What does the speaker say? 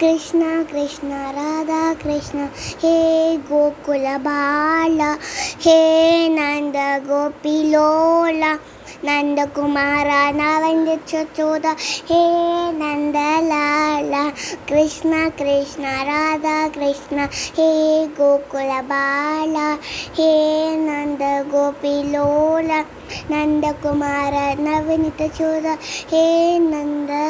ಕೃಷ್ಣ ಕೃಷ್ಣ ರಾಧಾ ಕೃಷ್ಣ ಹೇ ಗೋಕುಲ ಬಾಲ ಹೇ ನಂದ ಗೋಪಿಲೋಲ ನಂದಕುಮಾರ ನವಂದ ಚೋದ ಹೇ ನಂದಲಾಲ ಕೃಷ್ಣ ಕೃಷ್ಣ ರಾಧಾ ಕೃಷ್ಣ ಹೇ ಗೋಕುಲ ಬಾಲ ಹೇ ನಂದ ಗೋಪಿಲೋಲ ನಂದಕುಮಾರ ನವನಿತ ಚೋದ ಹೇ ನಂದಲಾಲ